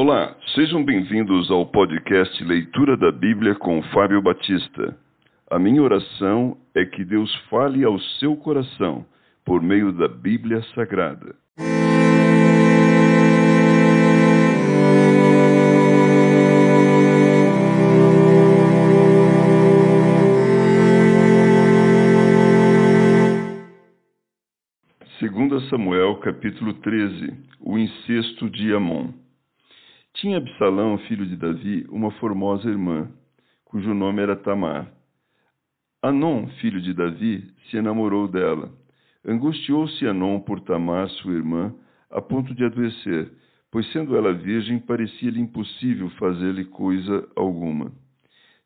Olá, sejam bem-vindos ao podcast Leitura da Bíblia com Fábio Batista. A minha oração é que Deus fale ao seu coração por meio da Bíblia Sagrada. Segunda Samuel, capítulo 13, o incesto de Amon. Tinha Absalão, filho de Davi, uma formosa irmã, cujo nome era Tamar. Anon, filho de Davi, se enamorou dela. Angustiou-se Anon por Tamar, sua irmã, a ponto de adoecer, pois sendo ela virgem, parecia-lhe impossível fazer-lhe coisa alguma.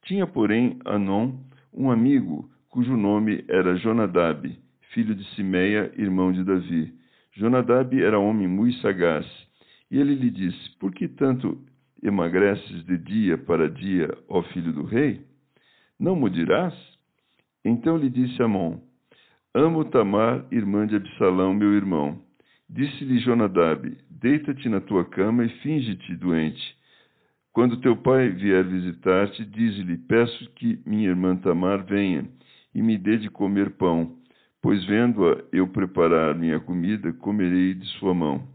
Tinha, porém, Anon um amigo, cujo nome era Jonadab, filho de Simeia, irmão de Davi. Jonadab era homem muito sagaz e ele lhe disse: Por que tanto emagreces de dia para dia, ó filho do rei? Não mudirás? Então lhe disse Amon: Amo Tamar, irmã de Absalão, meu irmão. Disse-lhe Jonadab: Deita-te na tua cama e finge-te doente. Quando teu pai vier visitar-te, dize-lhe: Peço que minha irmã Tamar venha e me dê de comer pão, pois vendo-a eu preparar minha comida, comerei de sua mão.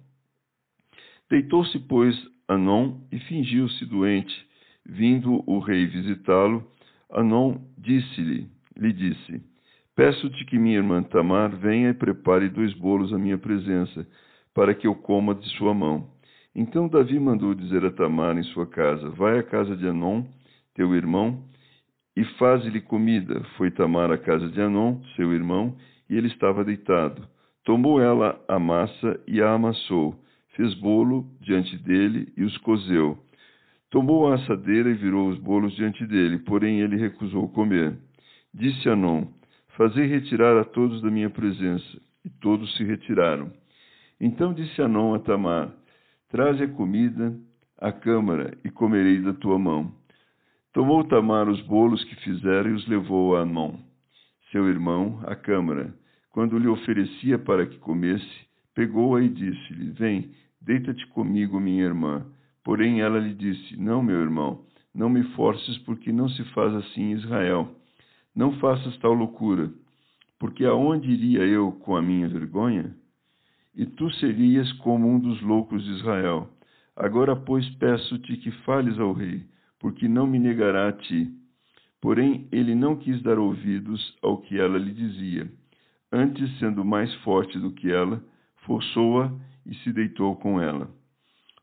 Deitou-se, pois, Anon e fingiu-se doente. Vindo o rei visitá-lo, Anon disse-lhe, lhe disse: Peço-te que minha irmã Tamar venha e prepare dois bolos à minha presença, para que eu coma de sua mão. Então Davi mandou dizer a Tamar em sua casa: Vai à casa de Anon, teu irmão, e faze-lhe comida. Foi Tamar à casa de Anon, seu irmão, e ele estava deitado. Tomou ela a massa e a amassou fez bolo diante dele e os cozeu. Tomou a assadeira e virou os bolos diante dele, porém ele recusou comer. Disse Anon: Fazei retirar a todos da minha presença. E todos se retiraram. Então disse Anon a Tamar: Traze a comida à câmara e comerei da tua mão. Tomou Tamar os bolos que fizera e os levou a Anon, seu irmão, à câmara. Quando lhe oferecia para que comesse, pegou-a e disse-lhe: Vem, Deita-te comigo, minha irmã. Porém ela lhe disse: Não, meu irmão, não me forces, porque não se faz assim em Israel. Não faças tal loucura, porque aonde iria eu com a minha vergonha? E tu serias como um dos loucos de Israel. Agora, pois, peço-te que fales ao rei, porque não me negará a ti. Porém, ele não quis dar ouvidos ao que ela lhe dizia. Antes, sendo mais forte do que ela, forçou-a e se deitou com ela.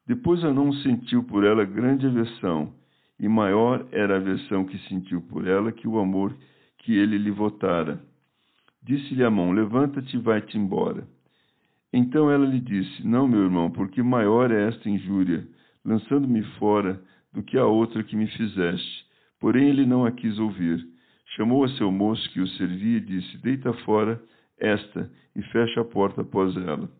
Depois Anão sentiu por ela grande aversão, e maior era a aversão que sentiu por ela que o amor que ele lhe votara. Disse-lhe Amon: Levanta-te e vai-te embora. Então ela lhe disse: Não, meu irmão, porque maior é esta injúria, lançando-me fora, do que a outra que me fizeste. Porém ele não a quis ouvir. Chamou a seu moço que o servia e disse: Deita fora esta e fecha a porta após ela.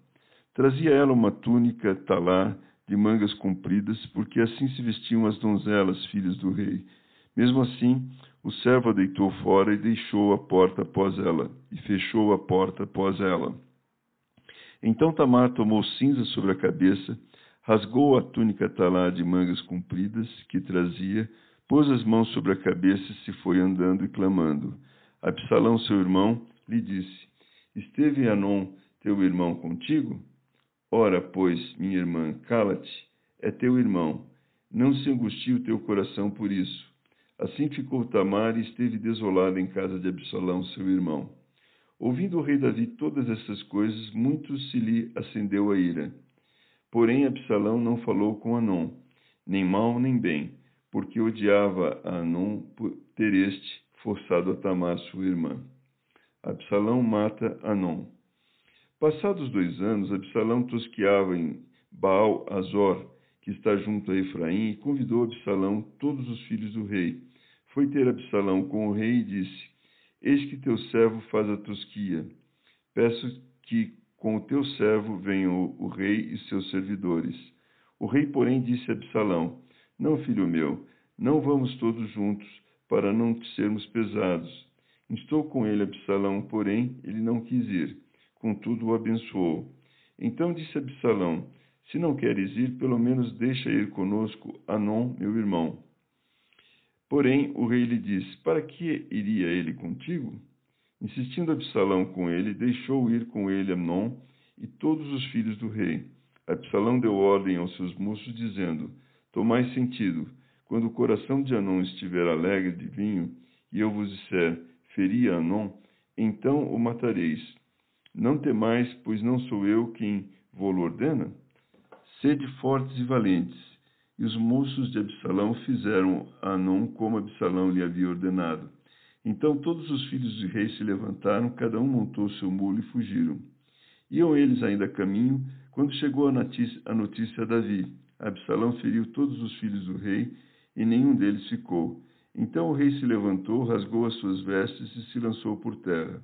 Trazia ela uma túnica talá de mangas compridas, porque assim se vestiam as donzelas, filhas do rei. Mesmo assim, o servo a deitou fora e deixou a porta após ela, e fechou a porta após ela. Então Tamar tomou cinza sobre a cabeça, rasgou a túnica talá de mangas compridas que trazia, pôs as mãos sobre a cabeça e se foi andando e clamando. Absalão, seu irmão, lhe disse: Esteve Anon, teu irmão, contigo? Ora, pois, minha irmã, cala-te, é teu irmão. Não se angustie o teu coração por isso. Assim ficou Tamar e esteve desolada em casa de Absalão, seu irmão. Ouvindo o rei Davi todas essas coisas, muito se lhe acendeu a ira. Porém, Absalão não falou com Anon, nem mal nem bem, porque odiava a Anon por ter este forçado a Tamar, sua irmã. Absalão mata Anon. Passados dois anos, Absalão tosqueava em Baal Azor, que está junto a Efraim, e convidou Absalão todos os filhos do rei. Foi ter Absalão com o rei e disse: Eis que teu servo faz a tosquia. Peço que com o teu servo venham o rei e seus servidores. O rei, porém, disse a Absalão: Não, filho meu, não vamos todos juntos, para não sermos pesados. Estou com ele, Absalão, porém, ele não quis ir contudo o abençoou. Então disse Absalão: Se não queres ir, pelo menos deixa ir conosco Anon, meu irmão. Porém, o rei lhe disse: Para que iria ele contigo? Insistindo Absalão com ele, deixou ir com ele Amnon e todos os filhos do rei. Absalão deu ordem aos seus moços, dizendo: Tomai sentido, quando o coração de Anon estiver alegre de vinho, e eu vos disser: Feri a Anon, então o matareis. Não temais, pois não sou eu quem vou-lo ordena? Sede fortes e valentes. E os moços de Absalão fizeram a Anon como Absalão lhe havia ordenado. Então todos os filhos do rei se levantaram, cada um montou seu mulo e fugiram. Iam eles ainda a caminho, quando chegou a notícia, a notícia a Davi. Absalão feriu todos os filhos do rei, e nenhum deles ficou. Então o rei se levantou, rasgou as suas vestes e se lançou por terra.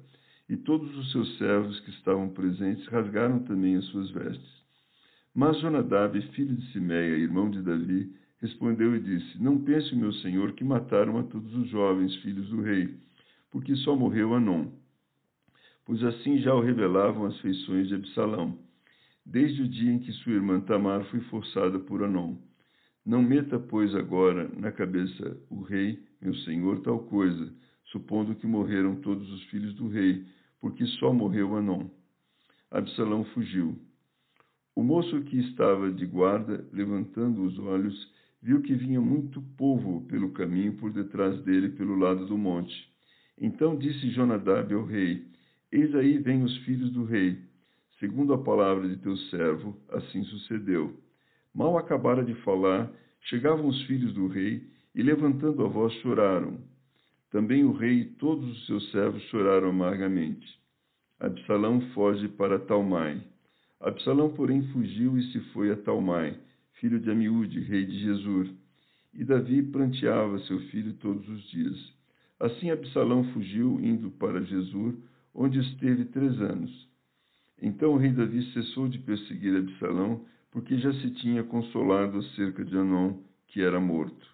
E todos os seus servos que estavam presentes rasgaram também as suas vestes. Mas Jonadab, filho de Simeia, irmão de Davi, respondeu e disse: Não pense, meu senhor, que mataram a todos os jovens filhos do rei, porque só morreu Anon. Pois assim já o revelavam as feições de Absalão, desde o dia em que sua irmã Tamar foi forçada por Anon. Não meta, pois, agora na cabeça o rei, meu senhor, tal coisa, supondo que morreram todos os filhos do rei, porque só morreu Anon. Absalão fugiu. O moço que estava de guarda, levantando os olhos, viu que vinha muito povo pelo caminho por detrás dele, pelo lado do monte. Então disse Jonadab ao rei: Eis aí vêm os filhos do rei. Segundo a palavra de teu servo, assim sucedeu. Mal acabara de falar, chegavam os filhos do rei e, levantando a voz, choraram. Também o rei e todos os seus servos choraram amargamente. Absalão foge para Talmai. Absalão, porém, fugiu e se foi a Talmai filho de Amiúde, rei de Jesur. E Davi pranteava seu filho todos os dias. Assim Absalão fugiu, indo para Jesur, onde esteve três anos. Então o rei Davi cessou de perseguir Absalão, porque já se tinha consolado acerca de Anon, que era morto.